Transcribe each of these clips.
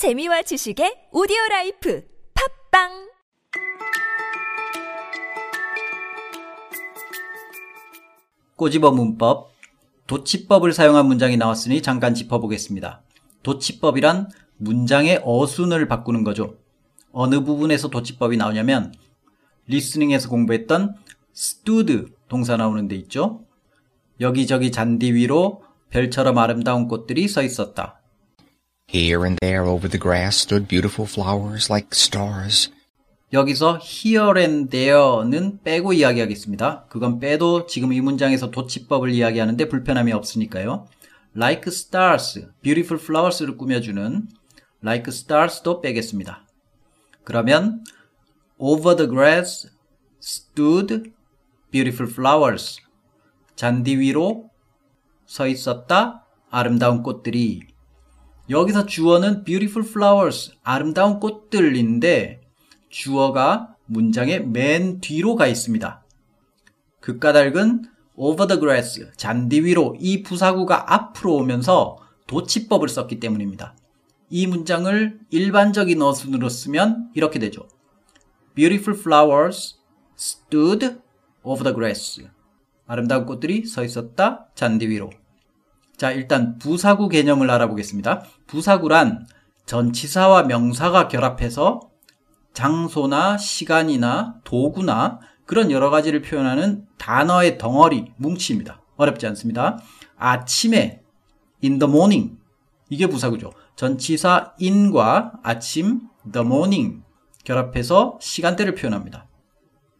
재미와 지식의 오디오 라이프 팟빵 꼬집어 문법, 도치법을 사용한 문장이 나왔으니 잠깐 짚어보겠습니다. 도치법이란 문장의 어순을 바꾸는 거죠. 어느 부분에서 도치법이 나오냐면 listening에서 공부했던 stood 동사 나오는 데 있죠. 여기저기 잔디 위로 별처럼 아름다운 꽃들이 서 있었다. Here and there over the grass stood beautiful flowers like stars. 여기서 here and there는 빼고 이야기하겠습니다. 그건 빼도 지금 이 문장에서 도치법을 이야기하는데 불편함이 없으니까요. like stars, beautiful flowers를 꾸며주는 like stars도 빼겠습니다. 그러면 over the grass stood beautiful flowers. 잔디 위로 서 있었다 아름다운 꽃들이. 여기서 주어는 beautiful flowers, 아름다운 꽃들인데 주어가 문장의 맨 뒤로 가 있습니다. 그 까닭은 over the grass, 잔디 위로 이 부사구가 앞으로 오면서 도치법을 썼기 때문입니다. 이 문장을 일반적인 어순으로 쓰면 이렇게 되죠. Beautiful flowers stood over the grass. 아름다운 꽃들이 서 있었다 잔디 위로. 자, 일단 부사구 개념을 알아보겠습니다. 부사구란 전치사와 명사가 결합해서 장소나 시간이나 도구나 그런 여러 가지를 표현하는 단어의 덩어리, 뭉치입니다. 어렵지 않습니다. 아침에 in the morning 이게 부사구죠. 전치사 in과 아침 the morning 결합해서 시간대를 표현합니다.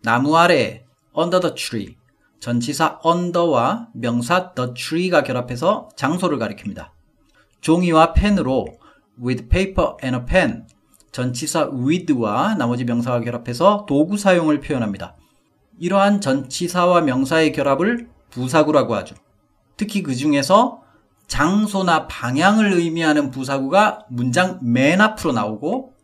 나무 아래 under the tree 전치사 under와 명사 the tree가 결합해서 장소를 가리킵니다. 종이와 펜으로 with paper and a pen 전치사 with와 나머지 명사가 결합해서 도구 사용을 표현합니다. 이러한 전치사와 명사의 결합을 부사구라고 하죠. 특히 그 중에서 장소나 방향을 의미하는 부사구가 문장 맨 앞으로 나오고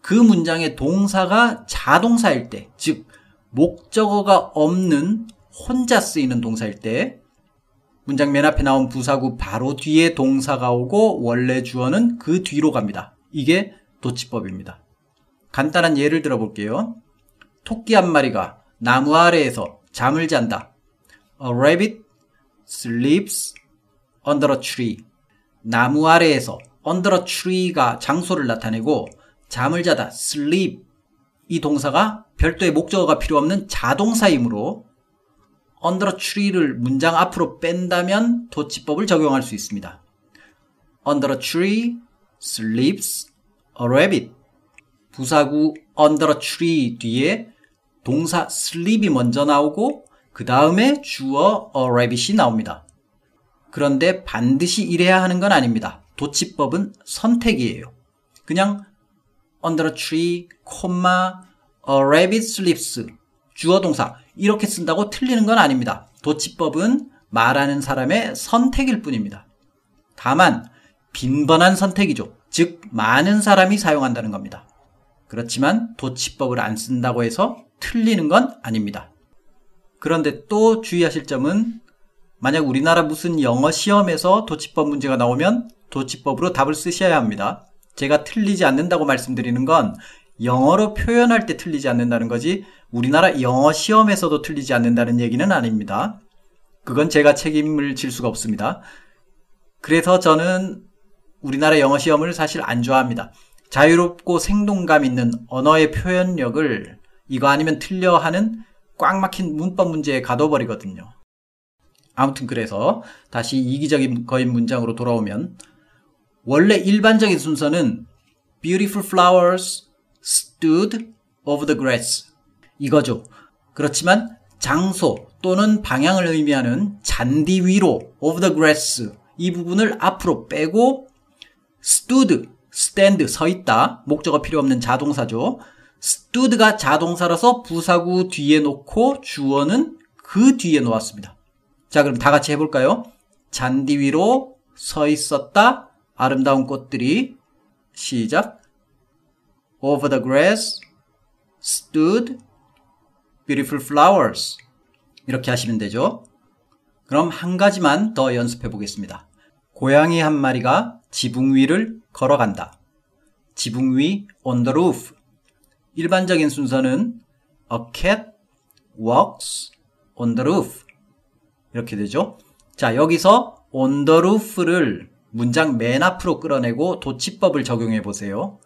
그 문장의 동사가 자동사일 때, 즉 목적어가 없는 혼자 쓰이는 동사일 때 문장 맨 앞에 나온 부사구 바로 뒤에 동사가 오고 원래 주어는 그 뒤로 갑니다. 이게 도치법입니다. 간단한 예를 들어볼게요. 토끼 한 마리가 나무 아래에서 잠을 잔다. A rabbit sleeps under a tree. 나무 아래에서 under a tree가 장소를 나타내고 잠을 자다 sleep 이 동사가 별도의 목적어가 필요 없는 자동사이므로 under a tree를 문장 앞으로 뺀다면 도치법을 적용할 수 있습니다. under a tree sleeps a rabbit. 부사구 under a tree 뒤에 동사 sleep이 먼저 나오고 그 다음에 주어 a rabbit이 나옵니다. 그런데 반드시 이래야 하는 건 아닙니다. 도치법은 선택이에요. 그냥 under a tree, a rabbit sleeps 주어 동사 이렇게 쓴다고 틀리는 건 아닙니다. 도치법은 말하는 사람의 선택일 뿐입니다. 다만 빈번한 선택이죠. 즉 많은 사람이 사용한다는 겁니다. 그렇지만 도치법을 안 쓴다고 해서 틀리는 건 아닙니다. 그런데 또 주의하실 점은 만약 우리나라 무슨 영어 시험에서 도치법 문제가 나오면 도치법으로 답을 쓰셔야 합니다. 제가 틀리지 않는다고 말씀드리는 건 영어로 표현할 때 틀리지 않는다는 거지 우리나라 영어 시험에서도 틀리지 않는다는 얘기는 아닙니다. 그건 제가 책임을 질 수가 없습니다. 그래서 저는 우리나라 영어 시험을 사실 안 좋아합니다. 자유롭고 생동감 있는 언어의 표현력을 이거 아니면 틀려 하는 꽉 막힌 문법 문제에 가둬버리거든요. 아무튼 그래서 다시 이기적인 거인 문장으로 돌아오면 원래 일반적인 순서는 beautiful flowers stood over the grass 이거죠. 그렇지만 장소 또는 방향을 의미하는 잔디 위로 over the grass 이 부분을 앞으로 빼고 stood, stand, 서 있다. 목적어 필요 없는 자동사죠. stood가 자동사라서 부사구 뒤에 놓고 주어는 그 뒤에 놓았습니다. 자, 그럼 다 같이 해볼까요? 잔디 위로 서 있었다. 아름다운 꽃들이 시작. Over the grass stood beautiful flowers. 이렇게 하시면 되죠. 그럼 한 가지만 더 연습해 보겠습니다. 고양이 한 마리가 지붕 위를 걸어간다. 지붕 위 on the roof. 일반적인 순서는 a cat walks on the roof. 이렇게 되죠. 자, 여기서 on the roof를 문장 맨 앞으로 끌어내고 도치법을 적용해 보세요.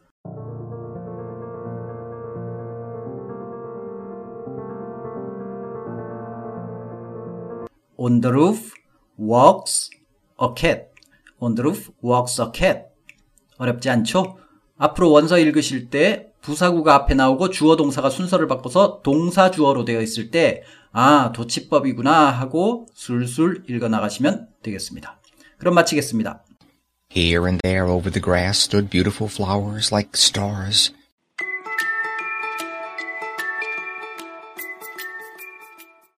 On the roof walks a cat. On the roof walks a cat. 어렵지 않죠? 앞으로 원서 읽으실 때 부사구가 앞에 나오고 주어 동사가 순서를 바꿔서 동사 주어로 되어 있을 때 아, 도치법이구나 하고 술술 읽어 나가시면 되겠습니다. 그럼 마치겠습니다. Here and there over the grass stood beautiful flowers like stars.